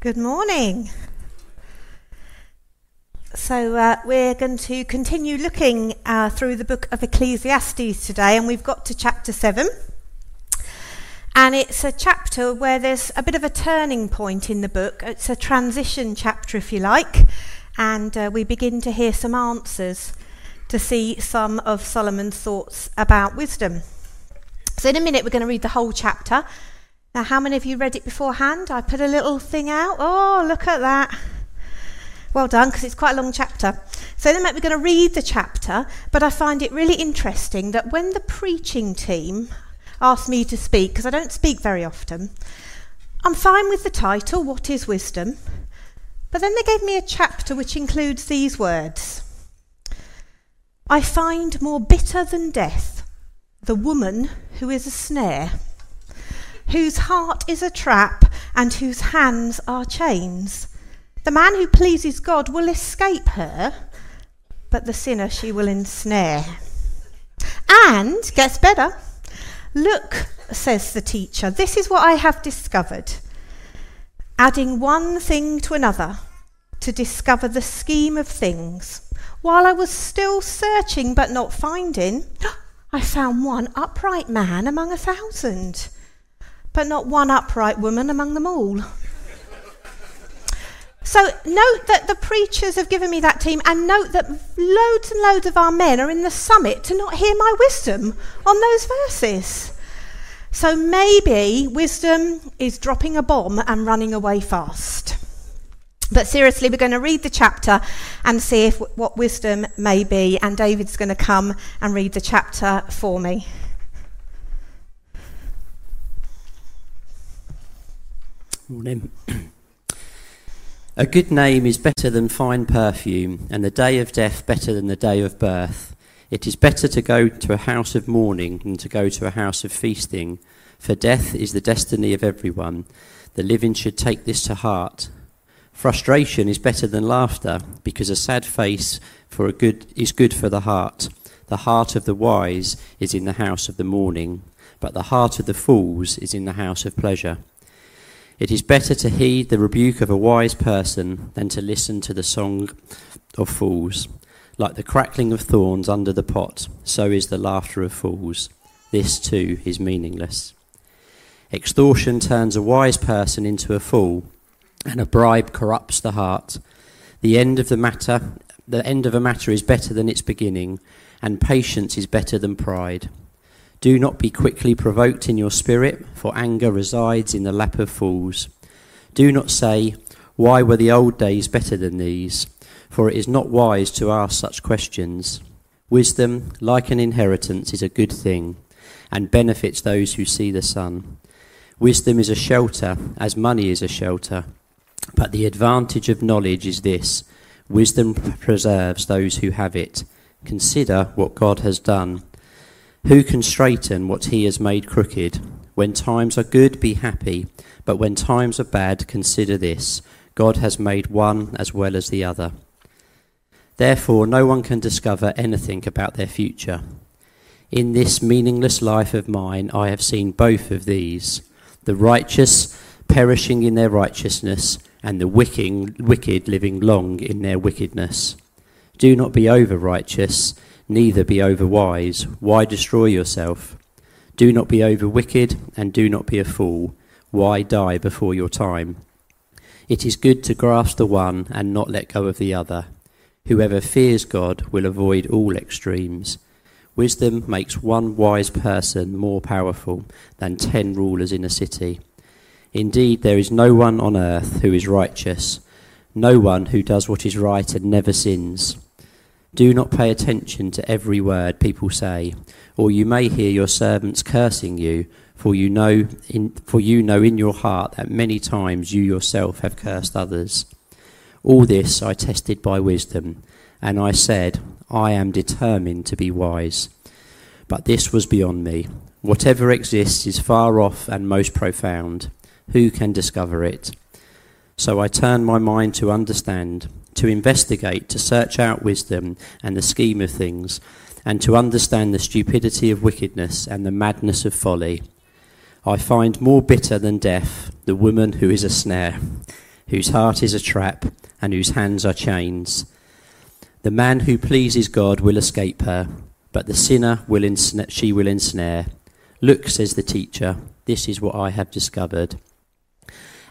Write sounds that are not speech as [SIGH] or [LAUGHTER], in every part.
Good morning. So, uh, we're going to continue looking uh, through the book of Ecclesiastes today, and we've got to chapter 7. And it's a chapter where there's a bit of a turning point in the book. It's a transition chapter, if you like, and uh, we begin to hear some answers to see some of Solomon's thoughts about wisdom. So, in a minute, we're going to read the whole chapter. Now, how many of you read it beforehand? I put a little thing out. Oh, look at that. Well done, because it's quite a long chapter. So then we're going to read the chapter, but I find it really interesting that when the preaching team asked me to speak, because I don't speak very often, I'm fine with the title, What is Wisdom? But then they gave me a chapter which includes these words I find more bitter than death the woman who is a snare whose heart is a trap and whose hands are chains. The man who pleases God will escape her, but the sinner she will ensnare. And gets better. Look, says the teacher, this is what I have discovered. Adding one thing to another to discover the scheme of things. While I was still searching but not finding, [GASPS] I found one upright man among a thousand but not one upright woman among them all. So note that the preachers have given me that team, and note that loads and loads of our men are in the summit to not hear my wisdom on those verses. So maybe wisdom is dropping a bomb and running away fast. But seriously, we're going to read the chapter and see if what wisdom may be. And David's going to come and read the chapter for me. Morning. A good name is better than fine perfume, and the day of death better than the day of birth. It is better to go to a house of mourning than to go to a house of feasting, for death is the destiny of everyone. The living should take this to heart. Frustration is better than laughter, because a sad face for a good is good for the heart. The heart of the wise is in the house of the mourning, but the heart of the fools is in the house of pleasure. It is better to heed the rebuke of a wise person than to listen to the song of fools. Like the crackling of thorns under the pot, so is the laughter of fools. This too is meaningless. Extortion turns a wise person into a fool, and a bribe corrupts the heart. The end of the matter, the end of a matter is better than its beginning, and patience is better than pride. Do not be quickly provoked in your spirit, for anger resides in the lap of fools. Do not say, Why were the old days better than these? For it is not wise to ask such questions. Wisdom, like an inheritance, is a good thing, and benefits those who see the sun. Wisdom is a shelter, as money is a shelter. But the advantage of knowledge is this wisdom preserves those who have it. Consider what God has done who can straighten what he has made crooked? When times are good, be happy, but when times are bad, consider this God has made one as well as the other. Therefore, no one can discover anything about their future. In this meaningless life of mine, I have seen both of these the righteous perishing in their righteousness, and the wicked living long in their wickedness. Do not be over righteous neither be over wise. Why destroy yourself? Do not be over wicked, and do not be a fool. Why die before your time? It is good to grasp the one and not let go of the other. Whoever fears God will avoid all extremes. Wisdom makes one wise person more powerful than ten rulers in a city. Indeed, there is no one on earth who is righteous, no one who does what is right and never sins. Do not pay attention to every word people say, or you may hear your servants cursing you, for you know in, for you know in your heart that many times you yourself have cursed others. All this I tested by wisdom, and I said, I am determined to be wise. But this was beyond me. Whatever exists is far off and most profound. Who can discover it? So I turned my mind to understand to investigate, to search out wisdom and the scheme of things, and to understand the stupidity of wickedness and the madness of folly. I find more bitter than death the woman who is a snare, whose heart is a trap, and whose hands are chains. The man who pleases God will escape her, but the sinner will she will ensnare. Look, says the teacher, this is what I have discovered.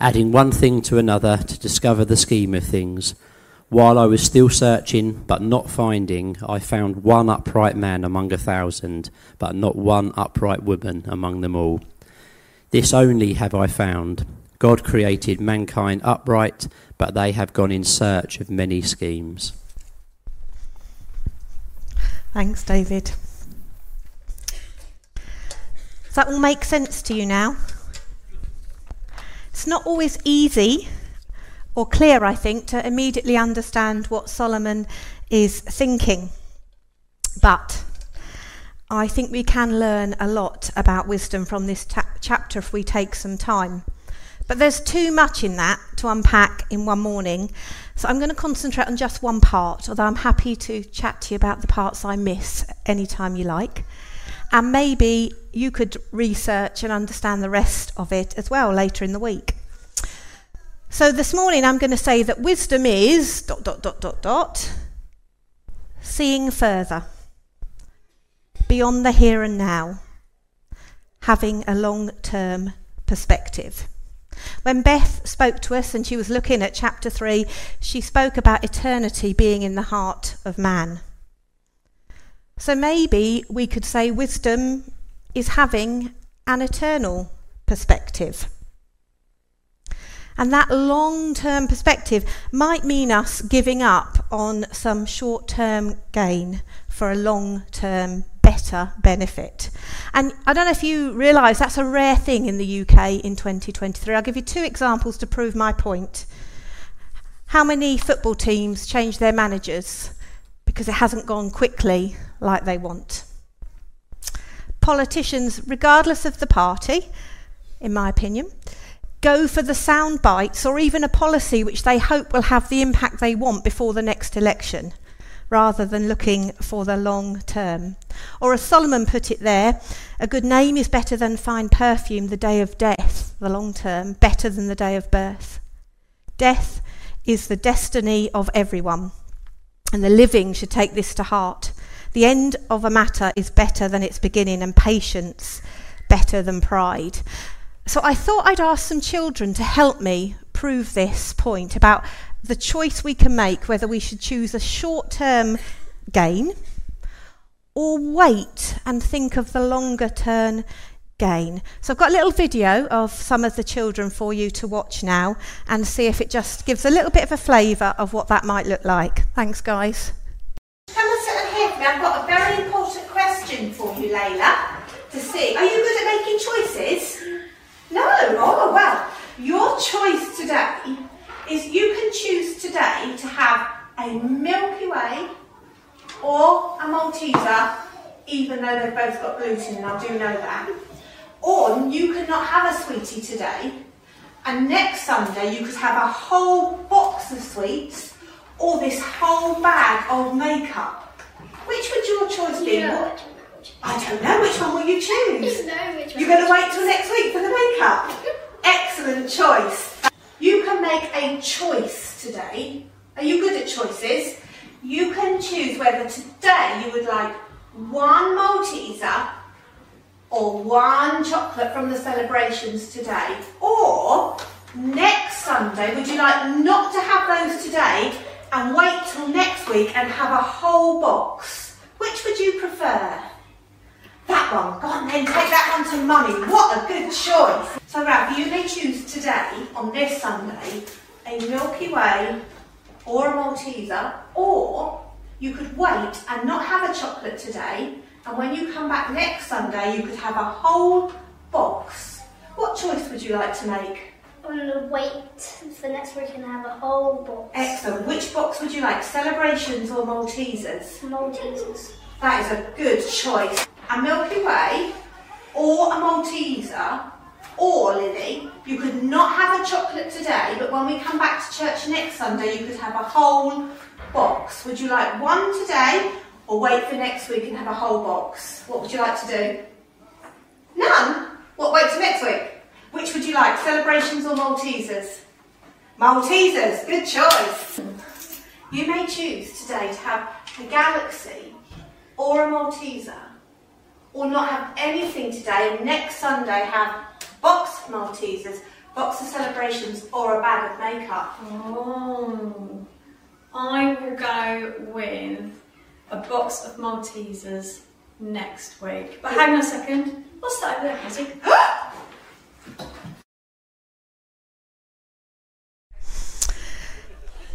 Adding one thing to another to discover the scheme of things. While I was still searching, but not finding, I found one upright man among a thousand, but not one upright woman among them all. This only have I found God created mankind upright, but they have gone in search of many schemes. Thanks, David. Does that all make sense to you now? It's not always easy or clear, I think, to immediately understand what Solomon is thinking. But I think we can learn a lot about wisdom from this ta- chapter if we take some time. But there's too much in that to unpack in one morning. So I'm going to concentrate on just one part, although I'm happy to chat to you about the parts I miss anytime you like. And maybe you could research and understand the rest of it as well later in the week. So this morning I'm going to say that wisdom is dot dot dot dot dot seeing further beyond the here and now, having a long-term perspective. When Beth spoke to us and she was looking at chapter 3, she spoke about eternity being in the heart of man. So maybe we could say wisdom is having an eternal perspective. And that long term perspective might mean us giving up on some short term gain for a long term better benefit. And I don't know if you realise that's a rare thing in the UK in 2023. I'll give you two examples to prove my point. How many football teams change their managers because it hasn't gone quickly like they want? Politicians, regardless of the party, in my opinion, go for the sound bites or even a policy which they hope will have the impact they want before the next election rather than looking for the long term. Or as Solomon put it there, a good name is better than fine perfume the day of death, the long term, better than the day of birth. Death is the destiny of everyone, and the living should take this to heart. The end of a matter is better than its beginning, and patience better than pride. So I thought I'd ask some children to help me prove this point about the choice we can make whether we should choose a short term gain or wait and think of the longer term gain. So I've got a little video of some of the children for you to watch now and see if it just gives a little bit of a flavour of what that might look like. Thanks, guys. Come and sit here for me. I've got a very important question for you, Layla, to see. Are you good at making choices? No. Oh, well. Your choice today is you can choose today to have a Milky Way or a Malteser, even though they've both got gluten, and I do know that. Or you could not have a sweetie today, and next Sunday you could have a whole box of sweets or this whole bag of makeup. Which would your choice be? Yeah. I don't know. Which one will you choose? know which You're going to wait till next week for the makeup. Excellent choice. You can make a choice today. Are you good at choices? You can choose whether today you would like one Malteser or one chocolate from the celebrations today. Or next Sunday, would you like not to have those today and wait till next week and have a whole box? Which would you prefer? That one. Go on then, take that one to mummy. What a good choice. So Ralph, you may choose today, on this Sunday, a Milky Way or a Malteser, or you could wait and not have a chocolate today, and when you come back next Sunday, you could have a whole box. What choice would you like to make? I'm gonna wait for next week and have a whole box. Excellent. Which box would you like, celebrations or Maltesers? Maltesers. That is a good choice. A Milky Way or a Malteser or Lily, you could not have a chocolate today, but when we come back to church next Sunday, you could have a whole box. Would you like one today or wait for next week and have a whole box? What would you like to do? None? What, wait till next week? Which would you like, celebrations or Maltesers? Maltesers, good choice. You may choose today to have a galaxy or a Malteser, or not have anything today, and next Sunday have a box of Maltesers, box of celebrations, or a bag of makeup. Oh, I will go with a box of Maltesers next week. But hang on a second. What's that over there, Hazzy? [GASPS]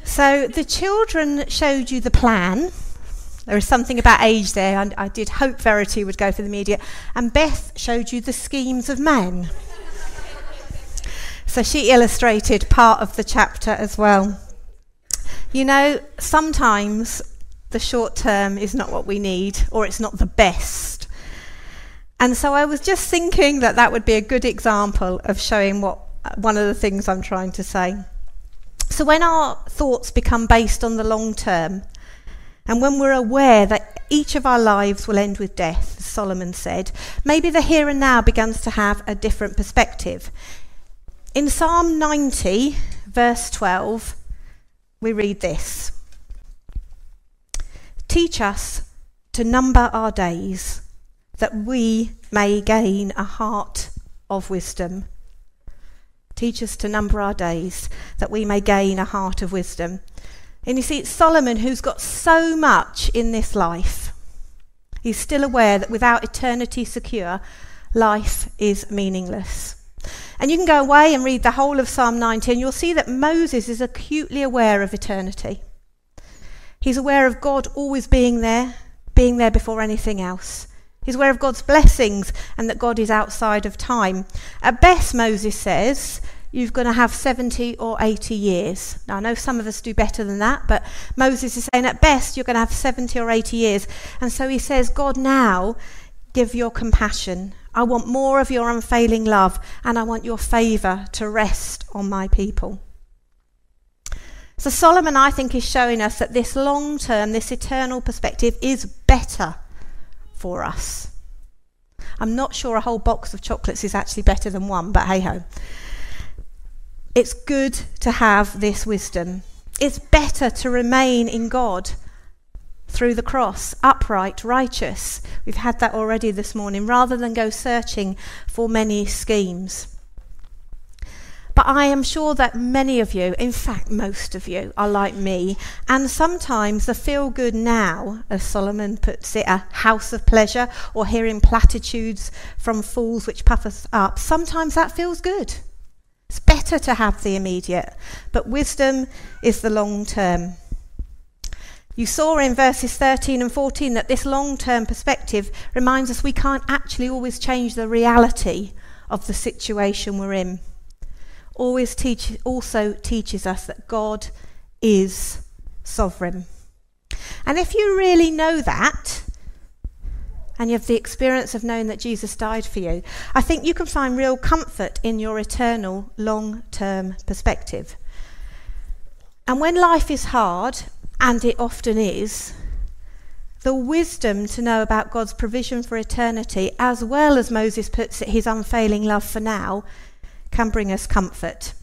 So the children showed you the plan. There is something about age there, and I did hope Verity would go for the media. And Beth showed you the schemes of men. so she illustrated part of the chapter as well. You know, sometimes the short term is not what we need, or it's not the best. And so I was just thinking that that would be a good example of showing what one of the things I'm trying to say. So when our thoughts become based on the long term, and when we're aware that each of our lives will end with death, as Solomon said, maybe the here and now begins to have a different perspective. In Psalm 90, verse 12, we read this Teach us to number our days, that we may gain a heart of wisdom. Teach us to number our days, that we may gain a heart of wisdom. And you see, it's Solomon who's got so much in this life. He's still aware that without eternity secure, life is meaningless. And you can go away and read the whole of Psalm 19. You'll see that Moses is acutely aware of eternity. He's aware of God always being there, being there before anything else. He's aware of God's blessings and that God is outside of time. At best, Moses says, you're going to have 70 or 80 years. Now, I know some of us do better than that, but Moses is saying at best you're going to have 70 or 80 years. And so he says, God, now give your compassion. I want more of your unfailing love, and I want your favour to rest on my people. So, Solomon, I think, is showing us that this long term, this eternal perspective is better for us. I'm not sure a whole box of chocolates is actually better than one, but hey ho. It's good to have this wisdom. It's better to remain in God through the cross, upright, righteous. We've had that already this morning, rather than go searching for many schemes. But I am sure that many of you, in fact, most of you, are like me. And sometimes the feel good now, as Solomon puts it, a house of pleasure, or hearing platitudes from fools which puff us up, sometimes that feels good. It's better to have the immediate, but wisdom is the long term. You saw in verses 13 and 14 that this long term perspective reminds us we can't actually always change the reality of the situation we're in always teach, also teaches us that God is sovereign. And if you really know that, and you have the experience of knowing that Jesus died for you, I think you can find real comfort in your eternal long term perspective. And when life is hard, and it often is, the wisdom to know about God's provision for eternity, as well as Moses puts it, his unfailing love for now, can bring us comfort.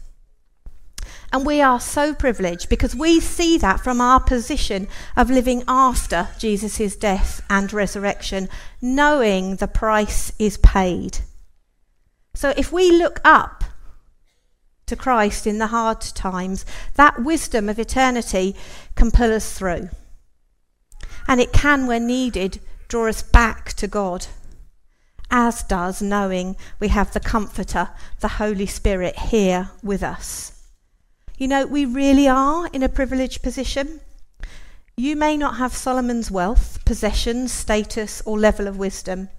And we are so privileged because we see that from our position of living after Jesus' death and resurrection, knowing the price is paid. So if we look up to Christ in the hard times, that wisdom of eternity can pull us through. And it can, when needed, draw us back to God as does knowing we have the Comforter, the Holy Spirit, here with us. You know, we really are in a privileged position. You may not have Solomon's wealth, possessions, status, or level of wisdom,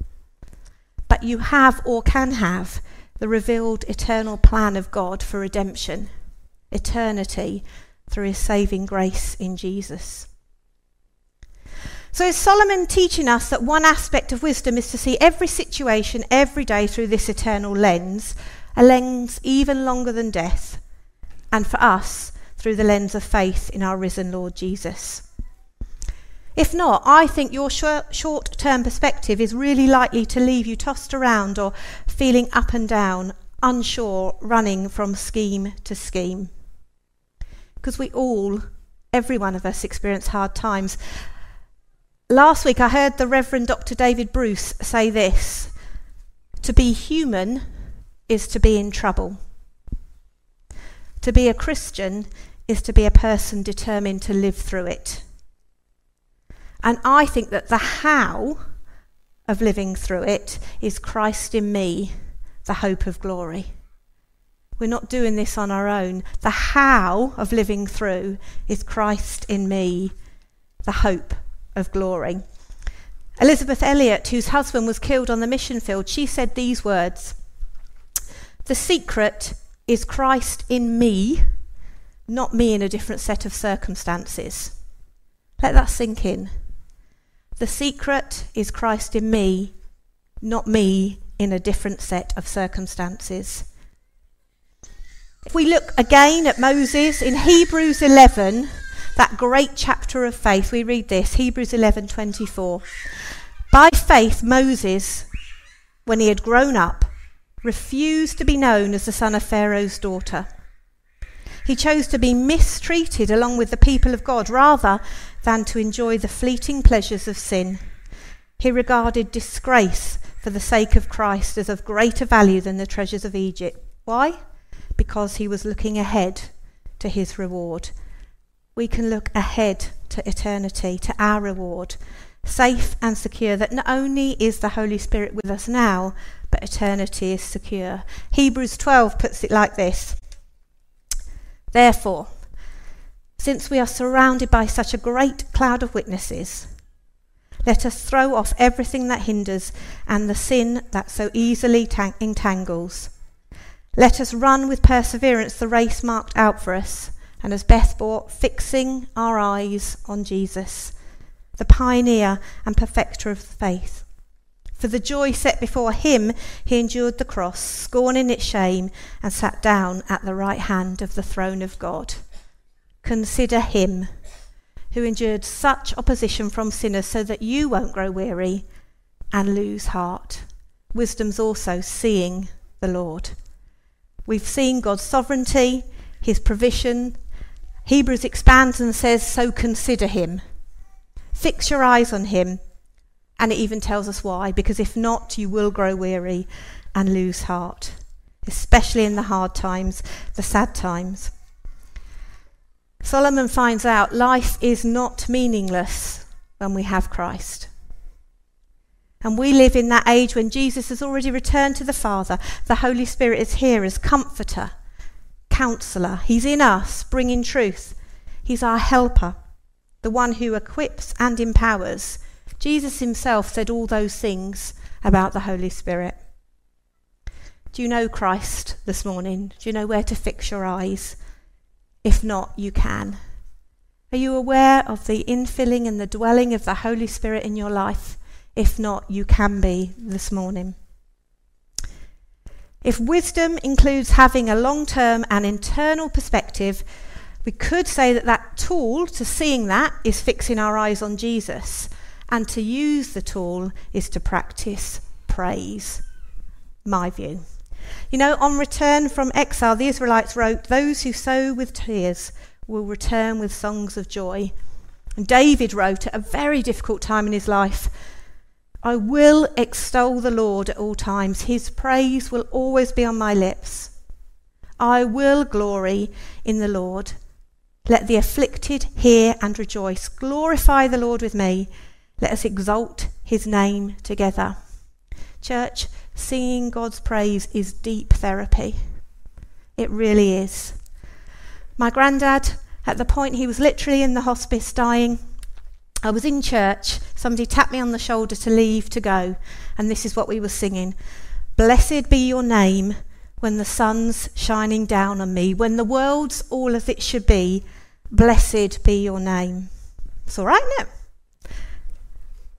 but you have or can have the revealed eternal plan of God for redemption, eternity through his saving grace in Jesus. So is Solomon teaching us that one aspect of wisdom is to see every situation every day through this eternal lens, a lens even longer than death, and for us, through the lens of faith in our risen Lord Jesus? If not, I think your short term perspective is really likely to leave you tossed around or feeling up and down, unsure, running from scheme to scheme. because we all, every one of us, experience hard times. Last week I heard the Reverend Dr. David Bruce say this To be human is to be in trouble. To be a Christian is to be a person determined to live through it. And I think that the how of living through it is Christ in me, the hope of glory. We're not doing this on our own. The how of living through is Christ in me, the hope of glory. Elisabeth Elliot, whose husband was killed on the mission field, she said these words The secret is Christ in me, not me in a different set of circumstances. Let that sink in. The secret is Christ in me, not me in a different set of circumstances. If we look again at Moses in Hebrews 11, that great chapter of faith, we read this Hebrews 11:24. By faith Moses, when he had grown up, refused to be known as the son of Pharaoh's daughter. He chose to be mistreated along with the people of God rather than to enjoy the fleeting pleasures of sin. He regarded disgrace for the sake of Christ as of greater value than the treasures of Egypt. Why? because he was looking ahead to his reward. We can look ahead to eternity, to our reward, safe and secure that not only is the Holy Spirit with us now, but eternity is secure. Hebrews 12 puts it like this. Therefore, since we are surrounded by such a great cloud of witnesses, let us throw off everything that hinders and the sin that so easily tang- entangles. Let us run with perseverance the race marked out for us, and as Beth brought, fixing our eyes on Jesus, the pioneer and perfecter of the faith. For the joy set before him, he endured the cross, scorning its shame, and sat down at the right hand of the throne of God. Consider him who endured such opposition from sinners so that you won't grow weary and lose heart. Wisdom's also seeing the Lord. We've seen God's sovereignty, his provision. Hebrews expands and says, So consider him. Fix your eyes on him. And it even tells us why, because if not, you will grow weary and lose heart, especially in the hard times, the sad times. Solomon finds out life is not meaningless when we have Christ. And we live in that age when Jesus has already returned to the Father. The Holy Spirit is here as comforter, counselor. He's in us, bringing truth. He's our helper, the one who equips and empowers. Jesus himself said all those things about the Holy Spirit. Do you know Christ this morning? Do you know where to fix your eyes? If not, you can. Are you aware of the infilling and the dwelling of the Holy Spirit in your life? If not, you can be this morning. If wisdom includes having a long term and internal perspective, we could say that that tool to seeing that is fixing our eyes on Jesus. And to use the tool is to practice praise. My view. You know, on return from exile, the Israelites wrote, Those who sow with tears will return with songs of joy. And David wrote at a very difficult time in his life, I will extol the Lord at all times. His praise will always be on my lips. I will glory in the Lord. Let the afflicted hear and rejoice. Glorify the Lord with me. Let us exalt his name together. Church, singing God's praise is deep therapy. It really is. My granddad, at the point he was literally in the hospice dying, I was in church, somebody tapped me on the shoulder to leave to go, and this is what we were singing Blessed be your name when the sun's shining down on me, when the world's all as it should be. Blessed be your name. It's all right now.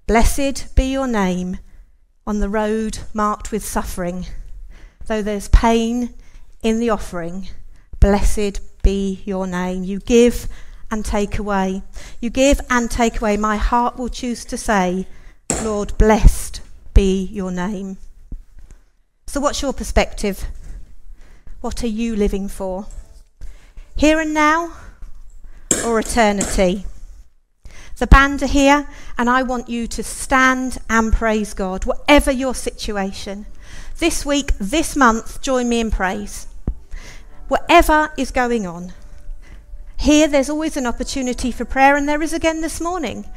Blessed be your name on the road marked with suffering. Though there's pain in the offering, blessed be your name. You give and take away. You give and take away. My heart will choose to say, Lord, blessed be your name. So, what's your perspective? What are you living for? Here and now, or eternity. The band are here, and I want you to stand and praise God, whatever your situation. This week, this month, join me in praise. Whatever is going on. Here, there's always an opportunity for prayer, and there is again this morning,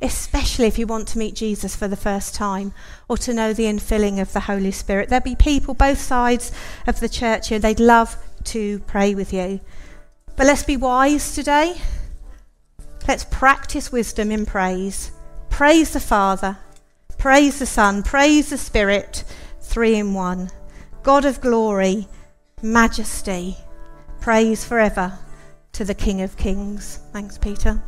especially if you want to meet Jesus for the first time or to know the infilling of the Holy Spirit. There'll be people both sides of the church here, they'd love to pray with you. But let's be wise today. Let's practice wisdom in praise. Praise the Father, praise the Son, praise the Spirit, three in one. God of glory, majesty, praise forever to the King of Kings. Thanks, Peter.